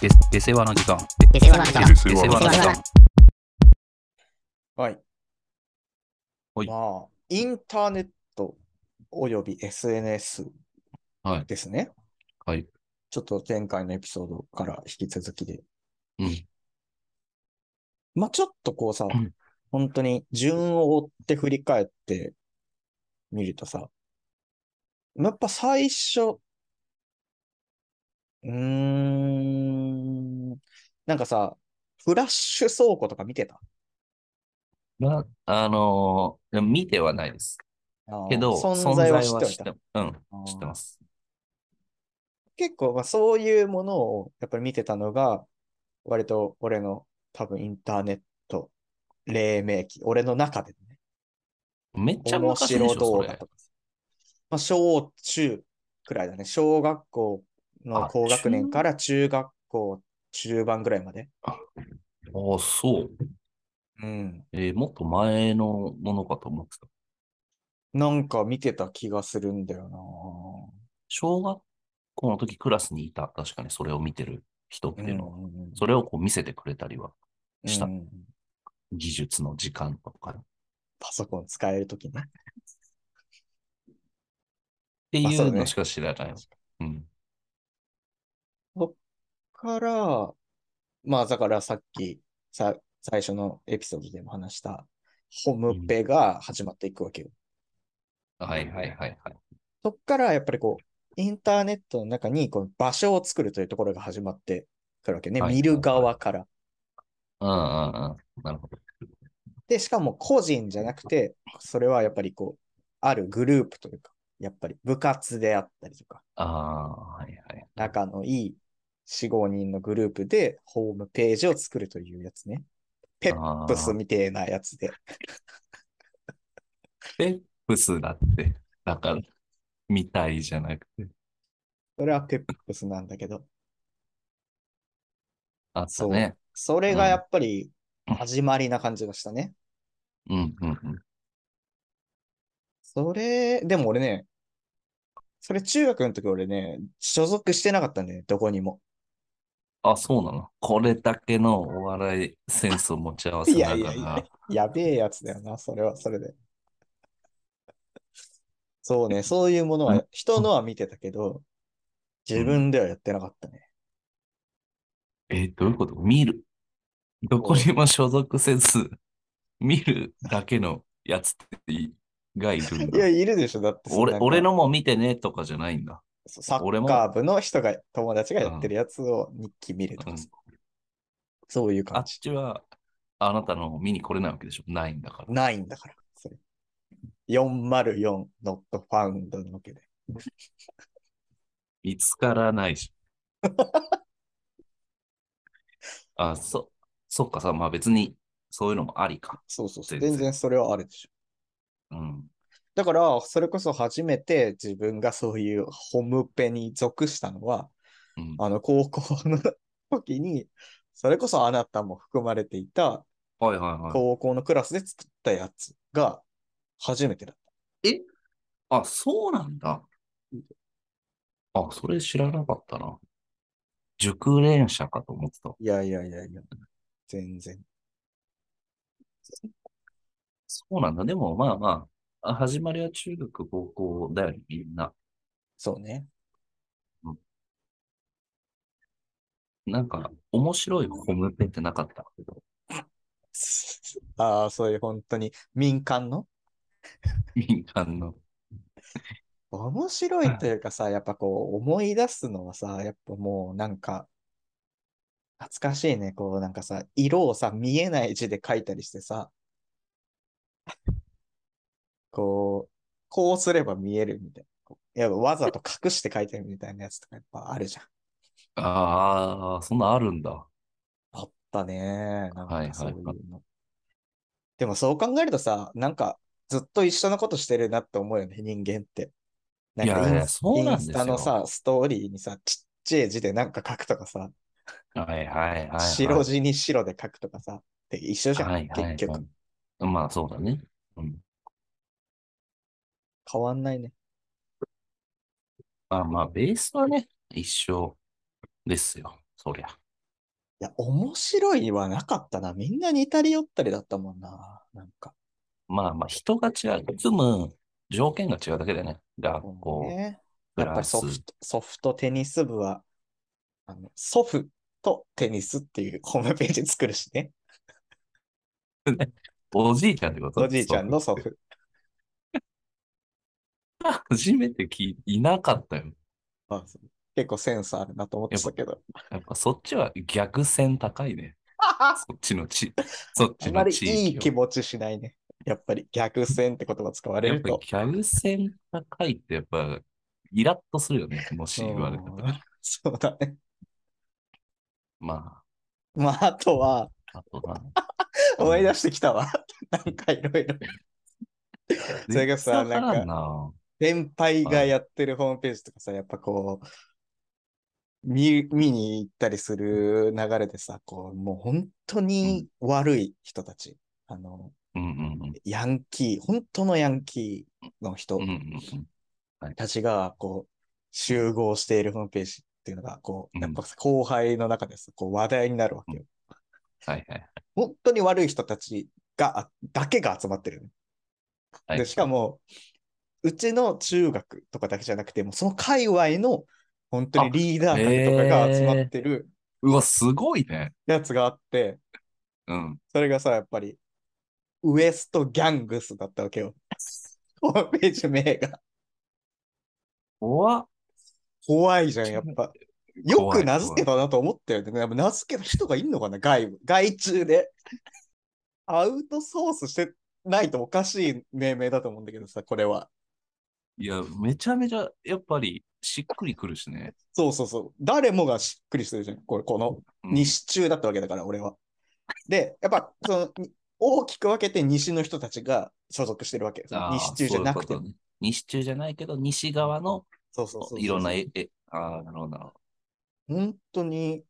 で、で世話の時間。で世話の時間で世話の時間。はい。はいまあ、インターネットおよび SNS はい。ですね。はい。ちょっと前回のエピソードから引き続きで。うん。まあ、ちょっとこうさうん、本当に順を追って振り返ってみるとさ、やっぱ最初、うーん、なんかさ、フラッシュ倉庫とか見てた？まあ、あのー見てはないです。あーけど、存在は知ってはいた。存在はうん、知ってます。結構、まあ、そういうものをやっぱり見てたのが、割と俺の多分インターネット黎明期、俺の中でね、めっちゃ面白昔でしょ、そ画と。かさ。まあ、小中くらいだね。小学校のあ高学年から中学校中盤ぐらいまで。ああ、そう。うん。えーもっと前のものかと思ってた。なんか見てた気がするんだよな。小学校の時クラスにいた、確かにそれを見てる人っていうのは、うんうんうんそれをこう見せてくれたりはした。うん技術の時間とか。っパソコン使えるときね。てあそうねいうのしか知らない。うん。から、まあだからさっきさ、最初のエピソードでも話した、ホームペが始まっていくわけよ。はいはいはいはい。そっからやっぱりこう、インターネットの中にこう場所を作るというところが始まってくるわけね。はい見る側から。うんうんうん。なるほど。で、しかも個人じゃなくて、それはやっぱりこう、あるグループというか、やっぱり部活であったりとか、ああ、はいはい。仲のいい4、5人のグループでホームページを作るというやつね。ペップスみてえなやつで。ペップスだって、だから、みたいじゃなくて、それはペップスなんだけど、あったね。それがやっぱり始まりな感じがしたね。うんうんうん。それ、でも俺ね、それ中学の時俺ね、所属してなかったんだよね、どこにも。あ、そうなの？これだけのお笑いセンスを持ち合わせいやないがやいやら、、やべえやつだよな、それはそれで。そうね、そういうものは、人のは見てたけど、自分ではやってなかったね。えーどういうこと？見る？どこにも所属せず、見るだけのやつっていがいるんだいや、。いるでしょ、だって俺俺のも見てねとかじゃないんだ。サッカー部の人が、友達がやってるやつを日記見るとかさ、そういうあっ感じ。ちは、あなたの見に来れないわけでしょ？ないんだから。ないんだから、それ。404 not found なわけで。見つからないし。あ、そ、そっかさ、まあ別にそういうのもありか。そうそうそう。全然全然それはあるでしょ。うん。だから、それこそ初めて自分がそういうホームペに属したのは、うん、あの、高校の時に、それこそあなたも含まれていたはいはいはい。高校のクラスで作ったやつが初めてだっあ、そうなんだ。あ、それ知らなかったな。熟練者かと思ってた。た。いやいやいやいや、全然。そうなんだ。でもまあまあ、あ始まりは中学、高校だよね、みんな。そうね。なんか、面白いホームペってなかった？けど、ああ、そういう本当に民間の？民間の。面白いというかさ、やっぱこう思い出すのはさ、やっぱもうなんか、懐かしいね。こうなんかさ、色をさ、見えない字で書いたりしてさ、こう、こうすれば見えるみたいな。や、わざと隠して書いてるみたいなやつとかやっぱあるじゃん。ああ、そんなあるんだ。あったね。なんはいはいかそういうの。でもそう考えるとさ、なんかずっと一緒のことしてるなって思うよね、人間って。なんかいやそうなんですよインスタのさ、ストーリーにさ、ちっちゃい字でなんか書くとかさ、はいはいはい、はい。白地に白で書くとかさ、って一緒じゃん、はいはいはい結局。まあそうだね。うん。変わんないね。あまあベースはね、一緒ですよ。そりゃ。や、面白いはなかったな。みんな似たり寄ったりだったもんな。なんか。まあまあ、人が違う。住む条件が違うだけだよね。学校、ね、やっぱりソ。フトソフトテニス部は、あのソフとテニスっていうホームページ作るしね。おじいちゃんってこと？おじいちゃんのソフってフ。初めて聞いいなかったよ。あそう結構センスあるなと思ってたけど。やっぱそっちは逆線高いね。そっちの地、そっちあまりの地いい。気持ちしないね。やっぱり逆線って言葉使われると。やっぱり逆線高いってやっぱイラッとするよね。もし言われたうんら。そうだね。ままあ、あとは、あ、あとな。思い出してきたわ。なんかいろいろ。それがさなんな。先輩がやってるホームページとかさ、やっぱこう、見見に行ったりする流れでさ、こう、もう本当に悪い人たち。あの、うんうんヤンキー、本当のヤンキーの人うん。うんうんうん。たちが、こう、集合しているホームページっていうのが、こう、うんやっぱ後輩の中でさ、こう話題になるわけよ。はいはい本当に悪い人たちが、あだけが集まってる。で、しかも、うちの中学とかだけじゃなくて、もうその界隈の本当にリーダー格とかが集まってるうわ、すごいね。やつがあって、うん。それがさ、やっぱり、ウエストギャングスだったわけよ。ホームページ名が。怖っ怖いじゃん、やっぱ。よく名付けたなと思ったよね。名付けた人がいんのかな、外部。外注で。アウトソースしてないとおかしい命名だと思うんだけどさ、これは。いや、めちゃめちゃ、やっぱり、しっくりくるしね。そうそうそう。誰もがしっくりしてるじゃん。これ、このうん西中だったわけだから、俺は。で、やっぱ、その、に大きく分けて西の人たちが所属してるわけ。西中じゃなくてういうね西中じゃないけど、西側のそうそうそう。いろんな絵、え、ああ、なるほどなるほど。本当に、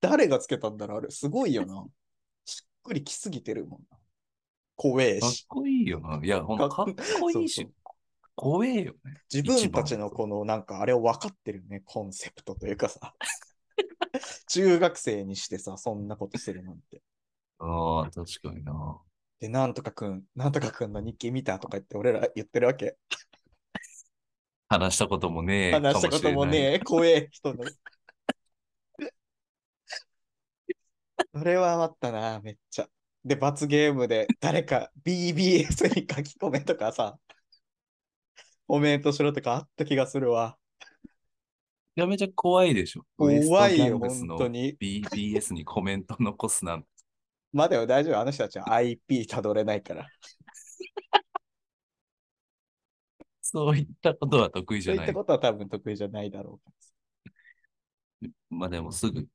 誰がつけたんだろう、あれ。すごいよな。しっくりきすぎてるもんな。怖えかっし。こいいよな。いや、ほんとかっこいいし怖えよね。自分たちのこの、なんか、あれを分かってるね、コンセプトというかさ。中学生にしてさ、そんなことするなんて。ああ、確かにな。で、なんとかくん、なんとかくんの日記見たとか言って、俺ら言ってるわけ。話したこともねえ。話したこともねえ、怖え人の。それはあったな、めっちゃ。で、罰ゲームで誰か BBS に書き込めとかさ、コメントしろとかあった気がするわ。めちゃめちゃ怖いでしょ。怖いよ、本当に。BBS にコメント残すなんて。まあでも大丈夫、あの人たちは IP たどれないから。そういったことは得意じゃない。そういったことは多分得意じゃないだろまあでもすぐ、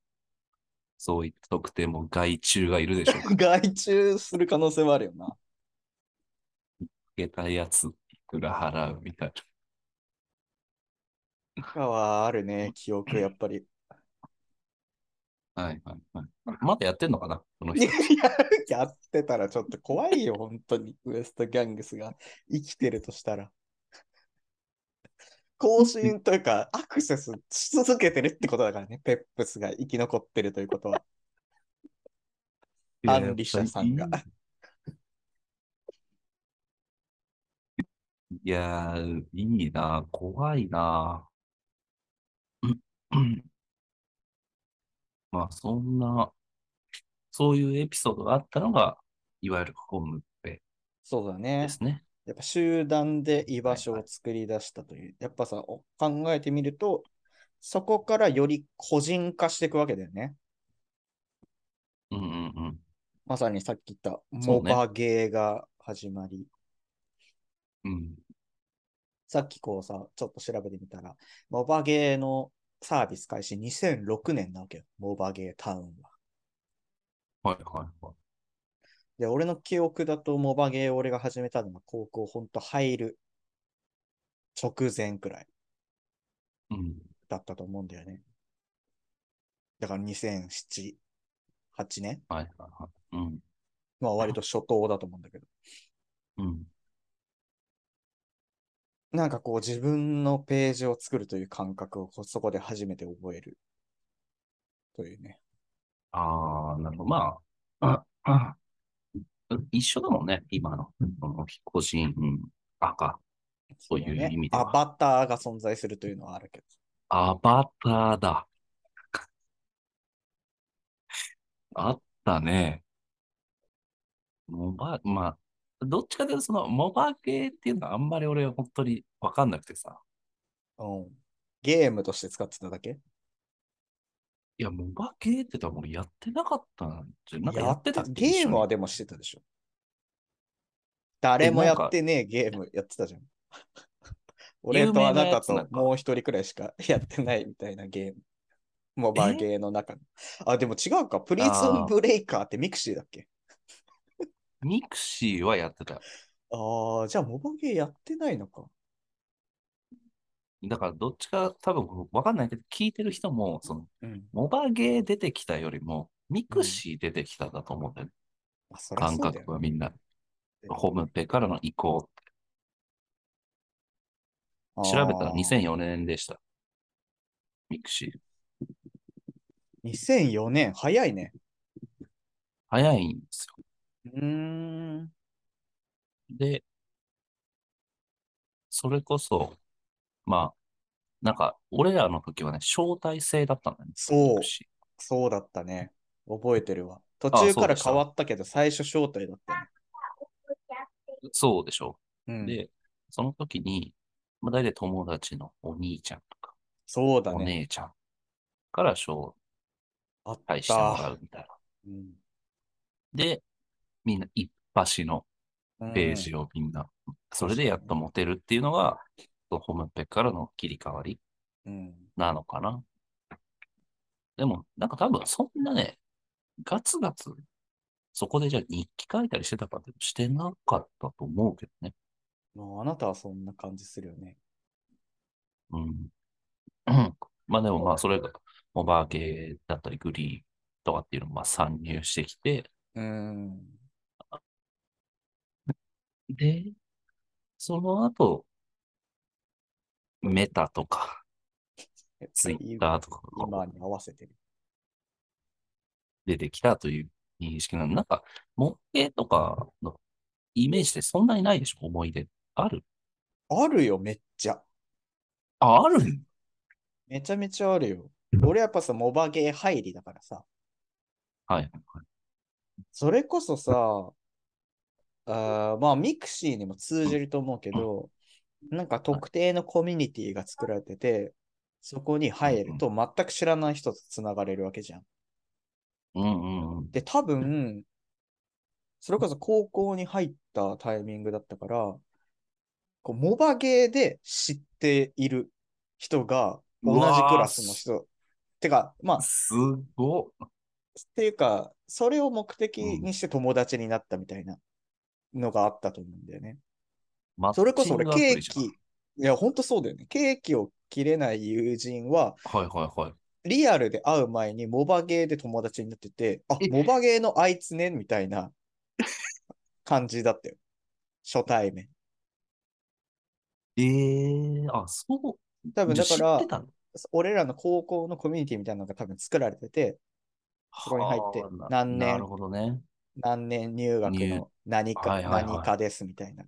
そういった特定も外注がいるでしょう。外注する可能性はあるよな。ら。げたやつ、いくら払うみたいかはあるね、記憶、やっぱり。な。はいはいはい。まだやってんのかなこのい人や。やってたらちょっと怖いよ、本当に。ウエストギャングスが生きてるとしたら。更新というか、アクセスし続けてるってことだからね、ペップスが生き残ってるということは。アンリシャさんが。いやー、いいな、怖いな。う んまあ、そんな、そういうエピソードがあったのが、いわゆるホームペそうだねで。すね。やっぱ集団で居場所を作り出したという。やっぱさ、お考えてみると、そこからより個人化していくわけだよね。うんうんうん。まさにさっき言ったそうねモバゲーが始まり、うん。さっきこうさ、ちょっと調べてみたら、モバゲーのサービス開始2006年なわけよ。モバゲータウンは。はいはいはい。で、俺の記憶だとモバゲーを俺が始めたのが高校ほんと入る直前くらいうん。だったと思うんだよね。だから2007、8年はいはいはい。うん。まあ割と初頭だと思うんだけど。うん。なんかこう自分のページを作るという感覚をそこで初めて覚えるというね。ああ、なるほど。まあ、あ あ一緒だもんね、今の、この個人赤。そういう意味ではアバターが存在するというのはあるけど。アバターだ。あったね。モバ、まあ、どっちかというと、その、モバゲーっていうのはあんまり俺は本当にわかんなくてさ。うん。ゲームとして使ってただけ？いや、モバゲーって多分俺やってなかったんじゃ、なんかやってたゲームはでもしてたでしょ。誰もやってねえゲームやってたじゃん。俺とあなたともう一人くらいしかやってないみたいなゲーム。モバゲーの中に。あ、でも違うか。プリズンブレイカーってミクシーだっけ？にミクシーはやってた。ああ、じゃあモバゲーやってないのか。だからどっちか多分わかんないけど、聞いてる人も、その、うん。モバゲー出てきたよりも、ミクシー出てきただと思うんだよね。あ、そりゃ感そうだよ、ね。覚はみんな。ホームペからの移行。調べたらあー2004年でした。ミクシー。2004年、早いね。早いんですよ。うーん。で、それこそ、まあ、なんか、俺らの時はね、招待制だったんだよね。そうそうだったね。覚えてるわ。途あ中そうでしたから変わったけど、最初招待だったね。ーそうでしょうん、で、その時に、まあ、大体友達のお兄ちゃんとか、おそうだね。姉ちゃんから招あった。待してもらうみたいな。うんで、みんな一発のページをみんな、それでやっと持てるっていうのが、ホームペからの切り替わりうん。なのかな。でも、なんか多分そんなね、ガツガツ、そこでじゃあ日記書いたりしてたかってしてなかったと思うけどね。まあ、あなたはそんな感じするよね。うん。うんまあでもまあそれが、モバーゲーだったりグリーンとかっていうのもまあ参入してきて、うん。で、その後、メタとか、ツイッターとか今に合わせてる。出てきたという認識なの。なんか、模型とかのイメージってそんなにないでしょ？思い出。ある？あるよ、めっちゃ。あ、ある？めちゃめちゃあるよ。俺やっぱさ、モバゲー入りだからさ。はい。それこそさ、あーまあ、ミクシーにも通じると思うけど、なんか特定のコミュニティが作られてて、そこに入ると全く知らない人とつながれるわけじゃん。うんうんうん。で、多分、それこそ高校に入ったタイミングだったから、こうモバゲーで知っている人が同じクラスの人。てか、まあ、すごっ。っていうか、それを目的にして友達になったみたいなのがあったと思うんだよね。それこそ俺ケーキ、じいや、ほんとそうだよね。ケーキを切れない友人は、はいはいはい。リアルで会う前にモバゲーで友達になってて、あえ、モバゲーのあいつね、みたいな感じだったよ。初対面。ええあ、そう。多分だから俺らの高校のコミュニティみたいなのが多分作られてて、そこに入って何年なるほどね。何年入学入の何か、はいはいはい何かですみたいな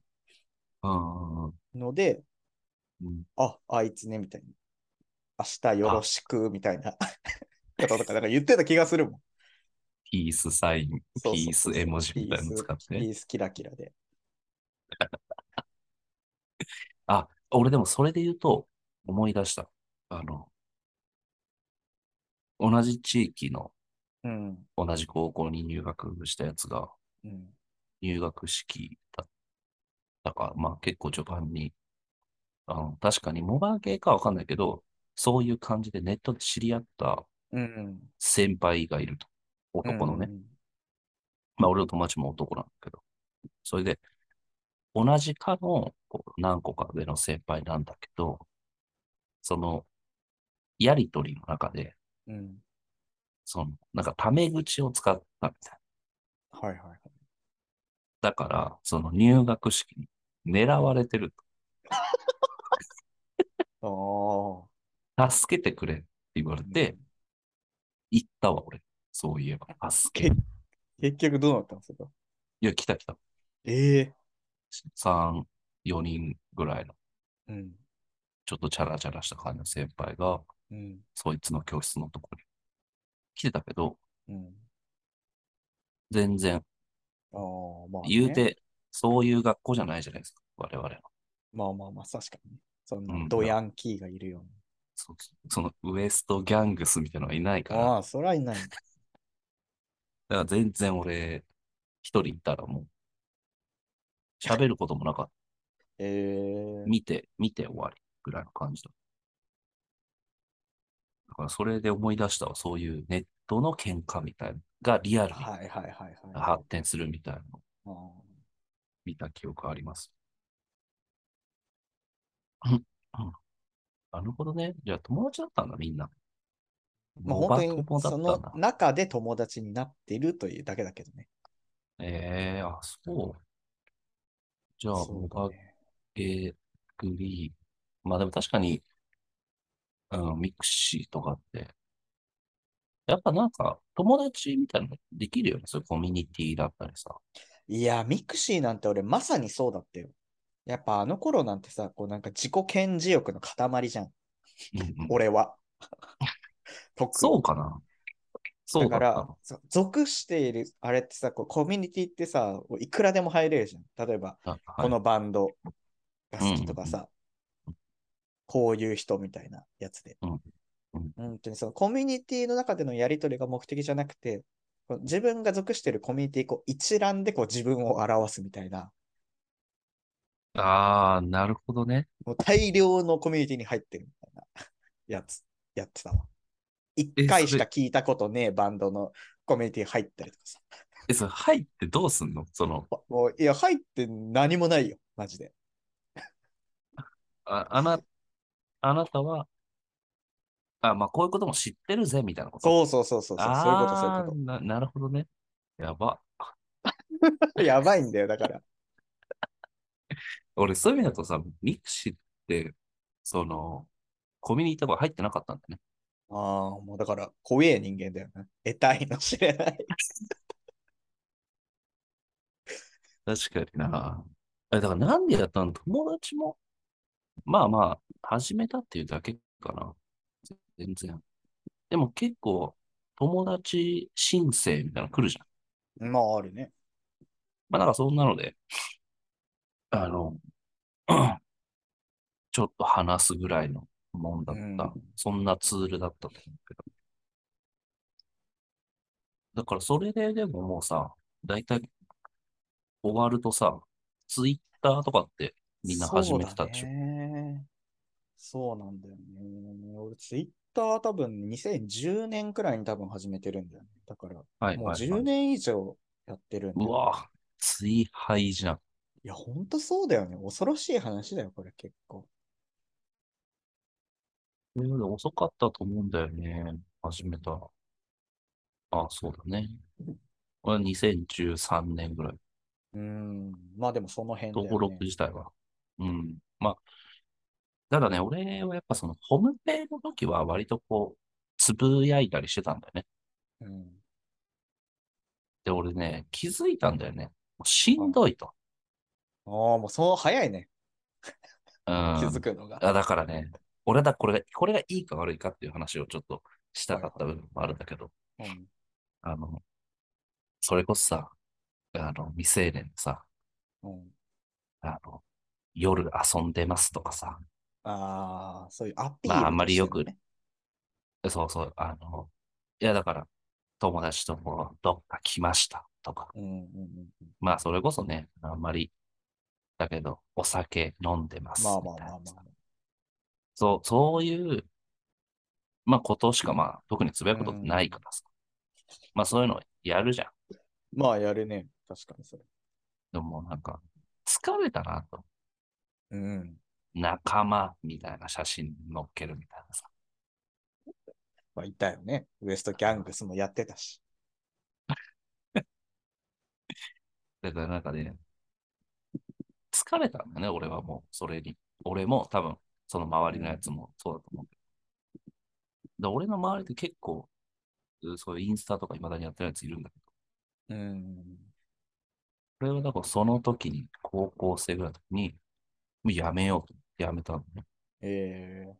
ので、うん。あ、あいつね、みたいな。明日よろしく、みたいなこと とか、なんか言ってた気がするもん。ピースサイン、ピース絵文字みたいなの使ってね。ピースキラキラで。あ、俺でもそれで言うと思い出した。あの、同じ地域のうん。同じ高校に入学したやつがうん。入学式だったか、まあ結構序盤に、あの、確かにモバゲーかわかんないけど、そういう感じでネットで知り合ったうん。先輩がいると。男のね。うん。まあ俺の友達も男なんだけど。それで、同じ科の何個か上の先輩なんだけど、その、やりとりの中で、うん。その、なんかタメ口を使ったみたいな。はいはいはい。だから、その入学式に狙われてる ああ。と。助けてくれって言われて、行ったわ、俺。そういえば、助け。け結局どうなったんですか？いや、来た来た。ええ3、4人ぐらいの、うん。ちょっとチャラチャラした感じの先輩が、うん。そいつの教室のところに来てたけど、うん。全然、ああ、まあ、ね。言う。て、そういう学校じゃないじゃないですか、我々の。まあまあまあ、確かにね。そんうなんドヤンキーがいるようそそのウエストギャングスみたいなのがいないかな。ら、ああ、そらいない。だから全然俺、一人いたらもう、喋ることもなかった。ええ見て、見て終わりぐらいの感じだ。だからそれで思い出したわ、そういうネットの喧嘩みたいなのがリアルに。発展するみたいなのをあ見た記憶あります。なるほどね。じゃあ友達だったんだ、みんな。本当にその。中で友達になっているというだけだけどね。ええあ、そう。じゃあ、そうモバ。ゲグリー。まあでも確かに、うん、ミクシーとかって、やっぱなんか友達みたいなのできるよね。そういうコミュニティだったりさ。いや、ミクシーなんて俺まさにそうだったよ。やっぱあの頃なんてさ、こうなんか自己顕示欲の塊じゃん。俺は。そうかなそうだから、属している、あれってさ、こうコミュニティってさ、いくらでも入れるじゃん。例えば、このバンドが好きとかさ、こういう人みたいなやつで。うんうん本当にそのコミュニティの中でのやりとりが目的じゃなくて、自分が属しているコミュニティこう一覧でこう自分を表すみたいな、ああ、なるほどね。もう大量のコミュニティに入ってるみたいなやつ、やってたわ。一え回しか聞いたことねえバンドのコミュニティ入ったりとかさ。え、それ入ってどうすんの？その、もういや、入って何もないよ、マジで。あ、あな、あなたは、あ、まあ、こういうことも知ってるぜ、みたいなこと。そうそうそうそうそう、そういうこと、そういうこな、なるほどね。やば。と。やばいんだよ、だから。俺、そういう意味だとさ、ミクシーって、その、コミュニティとか入ってなかったんだよね。ああ、もうだから、怖え人間だよな。得体の知れない。確かにな。え、だからなんでやったの？友達も、まあまあ、始めたっていうだけかな。全然。でも結構、友達申請みたいなの来るじゃん。まあ、あるね。まあなんかそんなので、あの、ちょっと話すぐらいのもんだった。うんそんなツールだったと思うけど。だからそれででももうさ、だいたい終わるとさ、ツイッターとかってみんな始めてたでしょ？そうなんだよね。俺、ツイッター多分2010年くらいに多分始めてるんだよね。だから、もうはいはい、は10い。年以上やってるんだよ。うわ追廃じゃん。いや、ほんとそうだよね。恐ろしい話だよ、これ結構。遅かったと思うんだよね。始めた。あ、そうだね。これ2013年ぐらい。うーん。まあでもその辺だよ登ね録。自体は。うん。まあ、ただね、俺はやっぱその、ホームペの時は割とこう、つぶやいたりしてたんだよね。うん。で、俺ね、気づいたんだよね。もうしんどいと。ああ、もうそう早いね。うん。気づくのが。あだからね、俺だ、これが、これがいいか悪いかっていう話をちょっとしたかった部分もあるんだけど、うん。あの、それこそさ、あの、未成年でさ、うん。あの、夜遊んでますとかさ、ああ、そういうアピールまああんまりよくそうそう、あの、いやだから、友達ともどっか来ましたとか、うんうんうんうん。まあそれこそね、あんまり、だけど、お酒飲んでますまあみたいなさまあまあまあ。そう、そういう、まあことしかまあ特につぶやくことないからさ。まあそういうのやるじゃん。まあやるね。確かにそれ。でもなんか、疲れたなと。うん。仲間みたいな写真載っけるみたいなさ。まあいたよね。ウエストギャングスもやってたし。だからなんかね、疲れたんだね、俺はもう、それに。俺も多分、その周りのやつもそうだと思うけ俺の周りって結構、そういうインスタとか未だにやってるやついるんだけど、うん。これはだからその時に、高校生ぐらいの時に、もうやめようと思ってやめたのね。え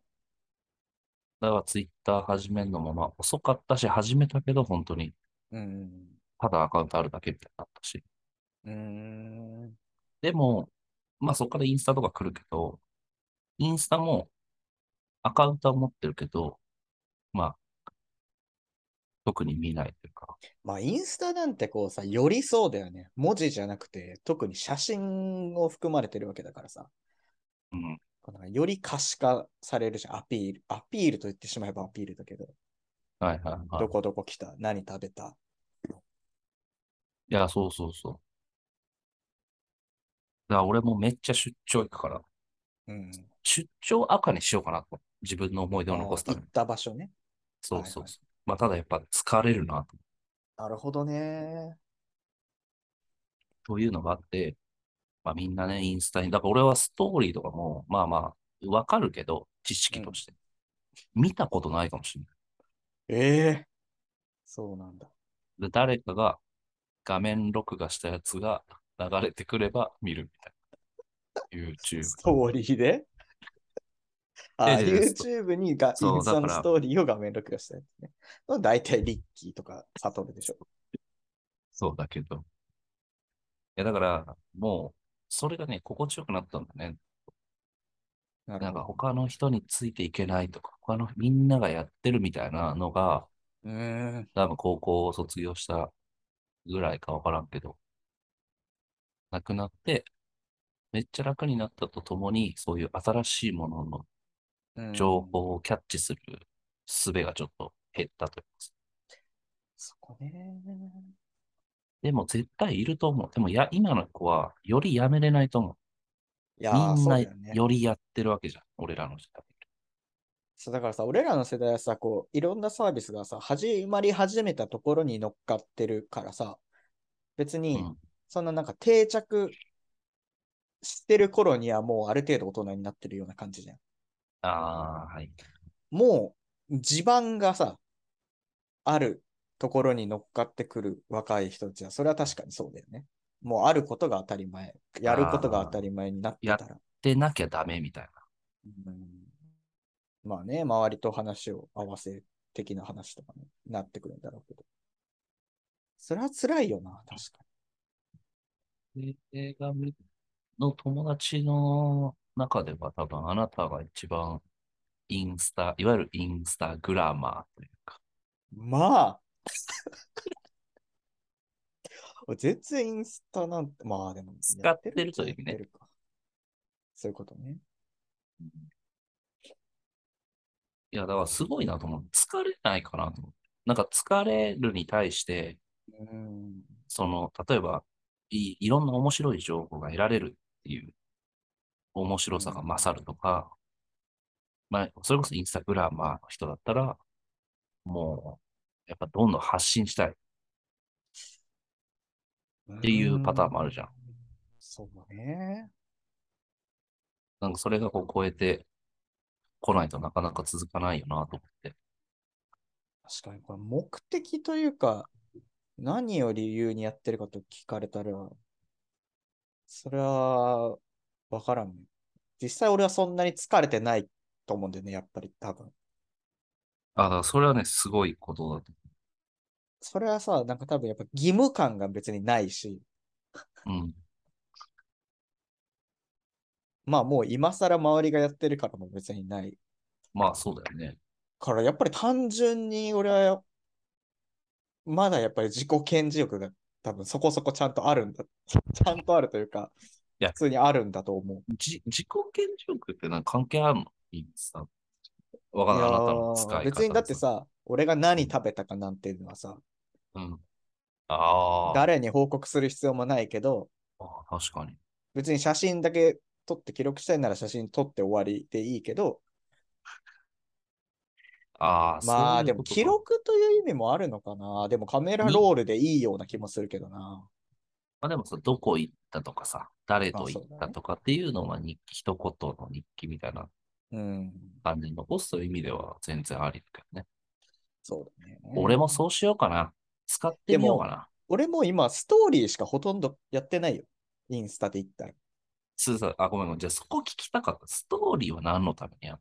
だからツイッター始めるのもまあ遅かったし、始めたけど、本当に、えうん。ただアカウントあるだけみたいになったし。うん。でも、まあそこからインスタとか来るけど、インスタもアカウントは持ってるけど、まあ、特に見ないというか、まあ、インスタなんてこうさ、よりそうだよね。文字じゃなくて、特に写真を含まれてるわけだからさ。うん。より可視化されるじゃん、アピール。アピールと言ってしまえばアピールだけど、はいはいはい。どこどこ来た、何食べた？いや、そうそうそう。だから俺もめっちゃ出張行くから、うん。出張赤にしようかなと。自分の思い出を残すために。行った場所ね。そうそうそう。はいはいまあただやっぱ疲れるなと。なるほどね。というのがあって、まあみんなね、インスタに、だから俺はストーリーとかも、まあまあ、わかるけど、知識として。見たことないかもしれない。ええそうなんだ。で、誰かが画面録画したやつが流れてくれば見るみたいな。YouTube。ストーリーで？あ、ええ YouTube にがインそうスタのだからストーリーを画面録画したやつね。大体リッキーとかサトルでしょ。そうだけど。いや、だから、もう、それがね、心地よくなったんだね。なんかなるほど。他の人についていけないとか、他のみんながやってるみたいなのが、うーん。多分高校を卒業したぐらいかわからんけど、なくなって、めっちゃ楽になったとともに、そういう新しいもののうん情報をキャッチする術がちょっと減ったというか。そこね。でも絶対いると思う。でもや、今の子はよりやめれないと思う。いやー、みんなそうだよね。よりやってるわけじゃん。俺らの時代。そうだからさ、俺らの世代はさ、こう、いろんなサービスがさ、始まり始めたところに乗っかってるからさ、別に、うん。そんななんか定着してる頃にはもうある程度大人になってるような感じじゃん。ああ、はい。もう地盤がさ、あるところに乗っかってくる若い人たちは、それは確かにそうだよね。もうあることが当たり前、やることが当たり前になってたら。でなきゃダメみたいな。うんまあね、周りと話を合わせ的な話とかね、なってくるんだろうけど。それは辛いよな、確かで映画の友達の中では多分あなたが一番インスタ、いわゆるインスタグラマーというか、に。まあ 全然インスタなんて、まあでも、使ってるという意味ねそういうことね。いや、だからすごいなと思う。疲れないかなと思う。なんか疲れるに対して、うん。その、例えばい、いろんな面白い情報が得られるっていう面白さが勝るとか、まあ、それこそインスタグラマーの人だったら、もう、やっぱどんどん発信したいっていうパターンもあるじゃん。そうね。なんかそれがこう超えてこないとなかなか続かないよなと思って。確かに、これ目的というか、何を理由にやってるかと聞かれたら、それは、わからんね。実際俺はそんなに疲れてないと思うんだよね、やっぱり多分。あ、だからそれはね、すごいことだとそれはさ、なんか多分やっぱ義務感が別にないし、思う。うん。まあもう今更周りがやってるからも別にない。まあそうだよね。からやっぱり単純に俺は、まだやっぱり自己顕示欲が多分そこそこちゃんとあるんだ。ちゃんとあるというか、いや普通にあるんだと思う。じ自己顕示欲ってなんか関係あるの？いいさ。わかんない。たの使い方ー別にだってさ、俺が何食べたかなんていうのはさ、うん。ああ。誰に報告する必要もないけど、あー確かに。別に写真だけ撮って記録したいなら写真撮って終わりでいいけど、ああ、まあでも記録という意味もあるのかな。でもカメラロールでいいような気もするけどな。まあでもさ、どこ行ったとかさ、誰と行ったとかっていうのは日記、一言の日記みたいなうん。感じに残すという意味では全然ありだけどね。そうだね。俺もそうしようかな。使ってみようかな。俺も今、ストーリーしかほとんどやってないよ。インスタで言ったら。そうそうあ、ごめんごめん。じゃあそこ聞きたかった。ストーリーは何のためにやる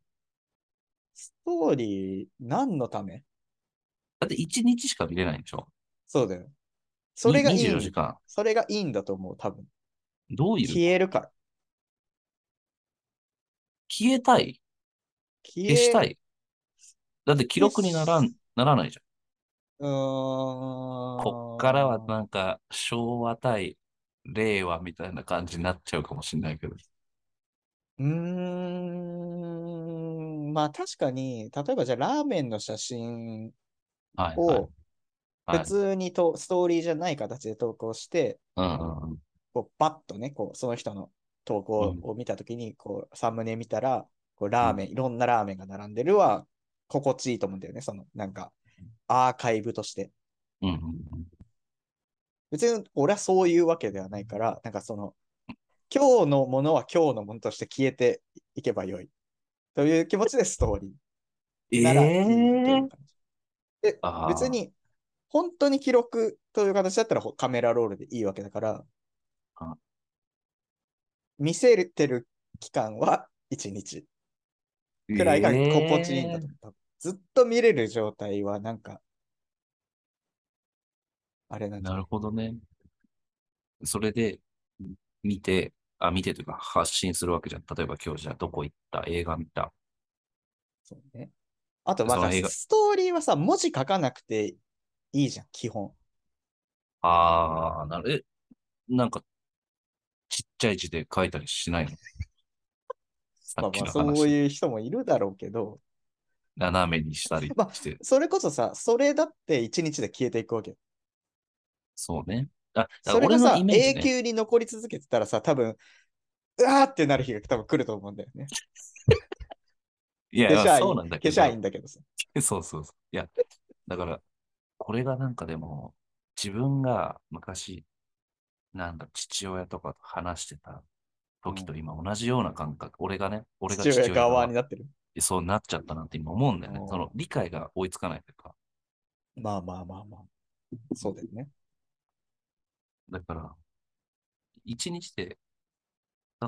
ストーリー、何のため？だって1日しか見れないんでしょそうだよ。それがいい。24時間。それがいいんだと思う、多分。どういう？消えるから。消えたい？消消したい？いだって記録にならん、ならないじゃん。ん。こっからはなんか昭和対令和みたいな感じになっちゃうかもしれないけど。うーん。まあ確かに、例えばじゃあラーメンの写真はい、はいを。はい普通にと、ストーリーじゃない形で投稿して、うんうんうん。こうバッとね、こうその人の投稿を見たときに、こうサムネ見たら、こうラーメン、いろんなラーメンが並んでるは心地いいと思うんだよね。そのなんかアーカイブとして。うん。別に俺はそういうわけではないから、なんかその、今日のものは今日のものとして消えていけばよい。という気持ちでストーリえーならいいといえう感じ。で別に、本当に記録という形だったらほカメラロールでいいわけだからあ、見せてる期間は1日くらいが心地いいんだと思う。ずっと見れる状態はなんか、あれなんなるほどね。それで、見て、あ、見てというか発信するわけじゃん。例えば今日じゃあどこ行った？映画見た？そうね。あと、まあ、ストーリーはさ、文字書かなくていいじゃん、基本。ああ、なる、え、なんか、ちゃい字で書いたりしないの？さ まあまあ。そういう人もいるだろうけど、斜めにしたりまあして。それこそさ、それだって1日で消えていくわけ。そうね。あ、それがさ、俺のイメージ永ね。久に残り続けてたらさ、多分、うわーってなる日が多分来ると思うんだよね。いや、そうなんだけど。消しゃいいんだけどさ。そうそうそう。いや、だから、これがなんかでも、自分が昔、なんだ、父親とかと話してた時と今同じような感覚。俺がね、俺が父親側側になってる。そうなっちゃったなって今思うんだよねう。んその理解が追いつかないというか。まあまあまあまあ。そうだよね。だから、一日で、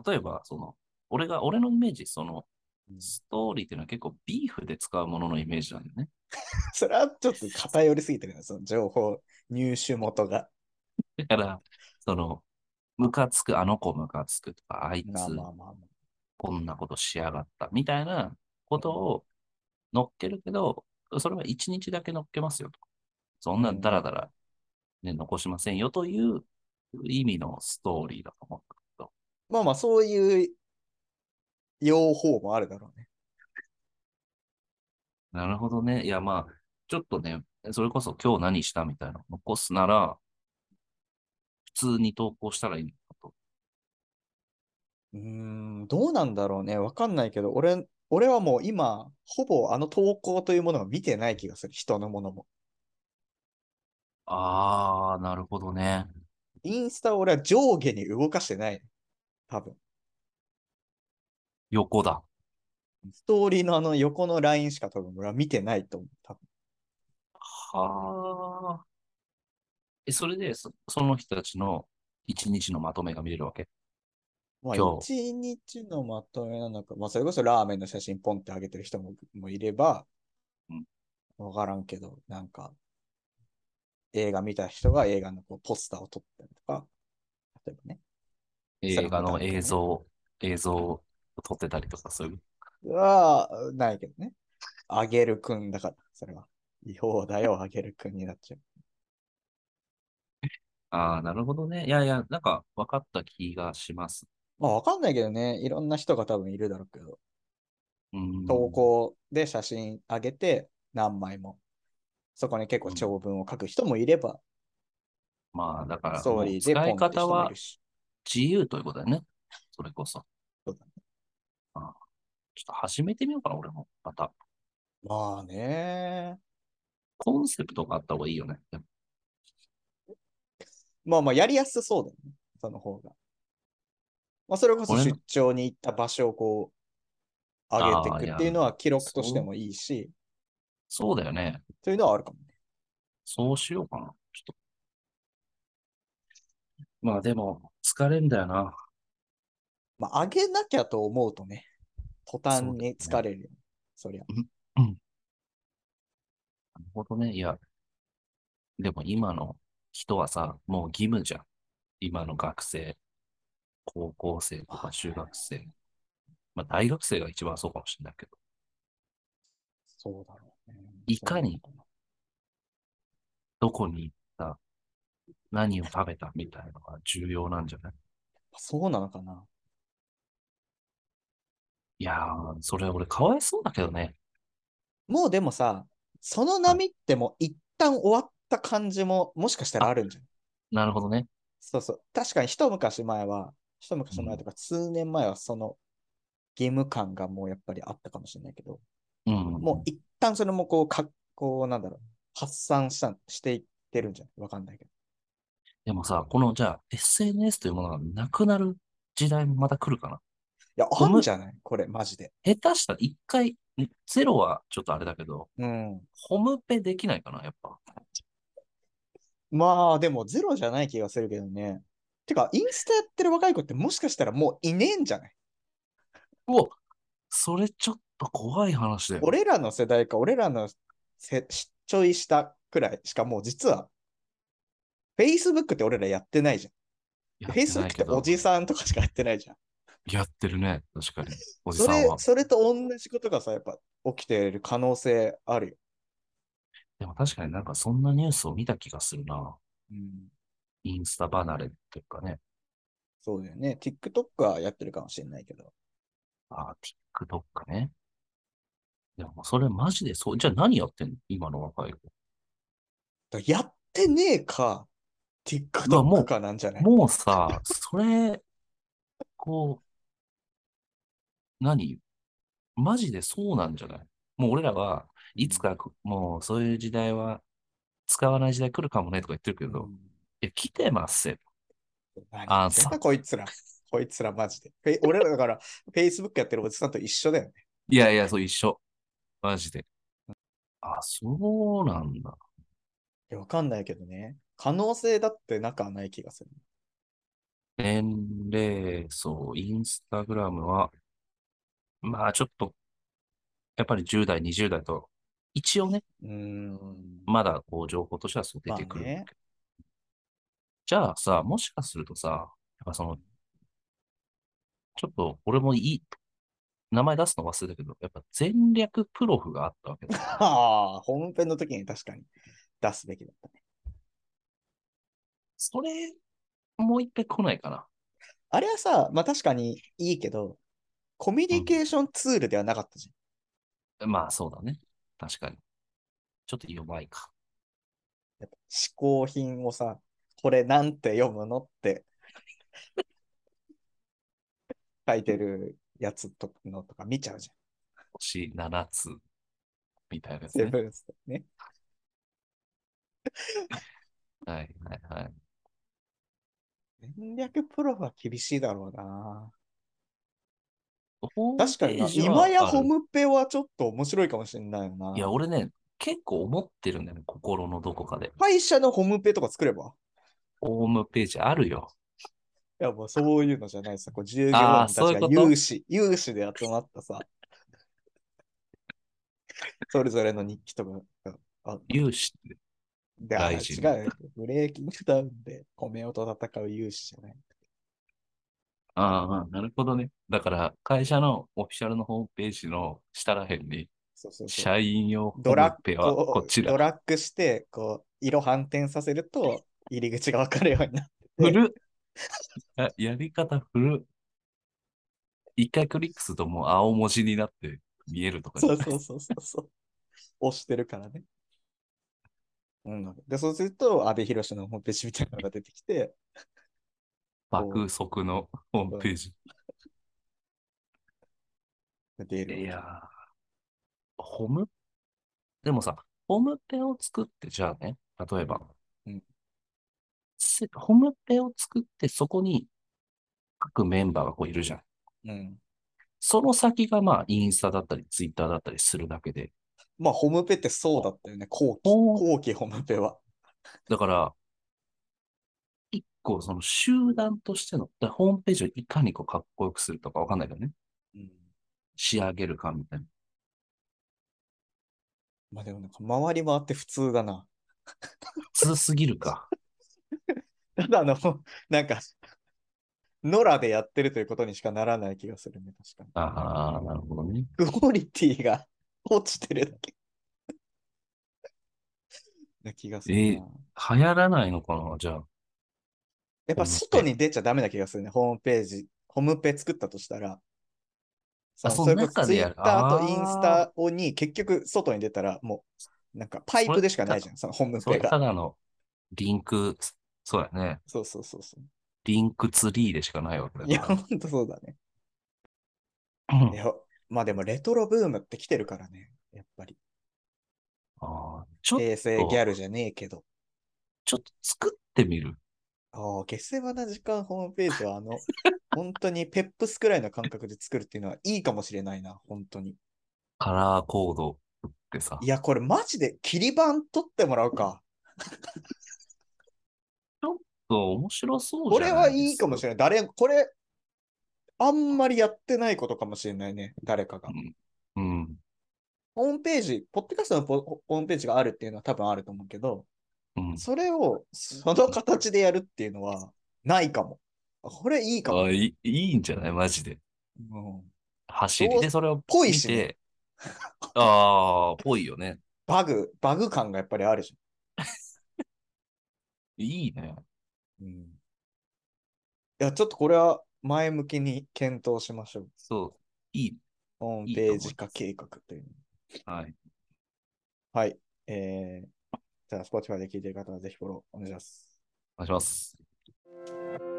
例えば、その、俺が、俺のイメージ、その、ストーリーっていうのは結構ビーフで使うもののイメージなんだよね。それはちょっと偏りすぎてるな、その情報入手元が。だから、その、ムカつく、あの子ムカつくとか、あいつまあまあまあまあ。こんなことしやがった、みたいなことを乗っけるけど、それは一日だけ乗っけますよと。そんなうんダラダラ、ね、残しませんよという意味のストーリーだと思うんだけど。まあまあ、そういう用法もあるだろうね。なるほどね。いや、まあ、ちょっとね、それこそ今日何したみたいなの残すなら、普通に投稿したらいいのかと。うーん、どうなんだろうね。わかんないけど、俺、俺はもう今、ほぼあの投稿というものを見てない気がする。人のものも。あー、なるほどね。インスタを俺は上下に動かしてない。多分。横だ。ストーリーのあの横のラインしか多分俺は見てないと思う。多分はあ。え、それでそ、その人たちの一日のまとめが見れるわけ？まあ、今一日のまとめなのか、まあ、それこそラーメンの写真ポンって上げてる人ももいればうん、わからんけど、なんか、映画見た人が映画のこうポスターを撮ったりとか、例えばね。映画の映像、映像を撮ってたりとかそういう。は、ないけどね。あげるくんだから、それは。違法だよ、あげるくんになっちゃう。ああ、なるほどね。いやいや、なんか分かった気がします。まあ、わかんないけどね、いろんな人が多分いるだろうけど、うん。投稿で写真上げて何枚も、そこに結構長文を書く人もいれば、まあ、だから、ストーリーで使いポンって人方はいもるし。自由ということだよね。それこそ。そうだねああちょっと始めてみようかな、俺も。また。まあね。コンセプトがあった方がいいよね。でもまあまあ、やりやすそうだよね。その方が。まあ、それこそ出張に行った場所をこう、上げていくっていうのは記録としてもいいし、そうだよね。そういうのはあるかもね。そうしようかな。ちょっと。まあでも、疲れんだよな。まあ、上げなきゃと思うとね、途端に疲れるよね。そりゃ。なるほどね。いや、でも今の人はさ、もう義務じゃん。今の学生、高校生とか中学生。まあ大学生が一番そうかもしれないけど。そうだろうね。いかにどこに行った、何を食べたみたいなのが重要なんじゃない？なそうなのかないやー、それ俺かわいそうだけどね。もうでもさ、その波ってもう一旦終わった感じももしかしたらあるんじゃん。なるほどね。そうそう。確かに一昔前は、一昔前とか数年前はその義務感がもうやっぱりあったかもしれないけど、うん。もう一旦それもこう、かこうなんだろう、発散したしていってるんじゃん。わかんないけど。でもさ、このじゃあ SNS というものがなくなる時代もまた来るかないや、あるんじゃない？これ、マジで。下手したら一回、ゼロはちょっとあれだけど、うん。ホームペできないかな、やっぱ。まあ、でもゼロじゃない気がするけどね。てか、インスタやってる若い子ってもしかしたらもういねえんじゃない？うおそれちょっと怖い話だよ。俺らの世代か、俺らのせちょい下くらいしかもう実は、Facebook って俺らやってないじゃん。Facebook っておじさんとかしかやってないじゃん。やってるね、確かに。おじそれさんは。それと同じことがさ、やっぱ起きている可能性あるよ。でも確かになんかそんなニュースを見た気がするな。うん、インスタ離れっていうかね。そうだよね。TikTok はやってるかもしれないけど。ああ、TikTok ね。でもそれマジでそう。じゃあ何やってんの？今の若い子。だやってねえか、TikTok うかなんじゃない？もうさ、それ、こう、何？マジでそうなんじゃない？もう俺らはいつかもうそういう時代は使わない時代来るかもねとか言ってるけど、うんいや、来てますよ。何あんだこいつら。こいつらマジで。俺らだから、Facebook やってるおじさんと一緒だよね。いやいや、そう一緒。マジで。あ、そうなんだ。いやわかんないけどね。可能性だってなくはない気がする。年齢層、インスタグラムは、まあちょっと、やっぱり10代、20代と、一応ね、うーん。まだこう情報としてはそう出てくるねじゃあさ、もしかするとさ、やっぱその、ちょっと俺もいい、名前出すの忘れたけど、やっぱ戦略プロフがあったわけだ。はあ、本編の時に確かに出すべきだったね。それ、もう一回来ないかな。あれはさ、まあ確かにいいけど、コミュニケーションツールではなかったじまあそうだね。確かに。ちょっと弱いか。ゃん。やっぱ嗜好品をさ、これなんて読むのって 書いてるやつとのとか見ちゃうじ星7つ、みたいなやつね。ね。はいはいはい。戦略プロは厳しいだろうな。確かにな、今やホムペはちょっと面白いかもしれないよな。いや、俺ね、結構思ってるんだよね、心のどこかで。会社のホームペとか作れば？ホームページあるよ。いや、もうそういうのじゃないさ。こう従業員たちが有志、有志で集まったさ、それぞれの日記とかがあ有志って。で、大事にう。ブレーキングダウンで米をと戦う有志じゃない。ああ、なるほどね。だから、会社のオフィシャルのホームページの下らへんに、そうそうそう。社員用ホードラッムペはこ。ドラッグして、こう、色反転させると、入り口がわかるようになって。古っややり方古っ一回クリックするともう青文字になって見えるとかじゃない？そうそうそうそうそう。押してるからね。うん、で、そうすると、阿部寛のホームページみたいなのが出てきて、爆速のホームページ。出る。いやー、ホーム、でもさ、ホームペを作って、じゃあね、例えば、うんせホームペを作って、そこに各メンバーがこういるじゃん。うん。その先がまあ、インスタだったり、ツイッターだったりするだけで、まあ、ホームペってそうだったよね。後期、後期ホームペは。だから、一個その集団としての、ホームページをいかにこうかっこよくするとかわかんないけどね。うん、仕上げるかみたいな。まあでもなんか回り回って普通だな。普通すぎるか。ただあの、なんか、野良でやってるということにしかならない気がするね、確かに。ああ、なるほどね。クオリティが 落ちてるだけ。な気がするな。えー流行らないのかな？じゃあ。やっぱ外に出ちゃダメな気がするね、ホームページ。ホームペ作ったとしたら。あそのそれこそツイッターとあーインスタをに結局外に出たらもうなんかパイプでしかないじゃん、そのホームそれペが。ただのリンク、そうやね。そうそうそうそう。リンクツリーでしかないわけだいや、かほんとそうだね。ら。いや、まあでもレトロブームって来てるからね、やっぱり。あーちょっ平成ギャルじゃねえけど。ちょっと作ってみる。ああ、下世話な時間ホームページはあの、本当にペップスくらいの感覚で作るっていうのはいいかもしれないな、本当に。カラーコードってさい。や、これマジで切り板取ってもらうか。そう面白そうこじゃないれはいいかもしれない。誰、これ、あんまりやってないことかもしれないね、誰かが。うん。ホームページ、ポッドキャストのポホームページがあるっていうのは多分あると思うけど、うん。それをその形でやるっていうのはないかも。これいいかも。あいいいいんじゃない？マジで。うん、走りでそれを見ぽいしねて、ああ、ぽいよね。バグ、バグ感がやっぱりあるじ いいね。ゃん。うん、いや、ちょっとこれは前向きに検討しましょう。そう。いい。ホームページ化計画というの。はい。はい。えー、じゃあ、スポーツファで聞いてる方はぜひフォローお願いします。お願いします。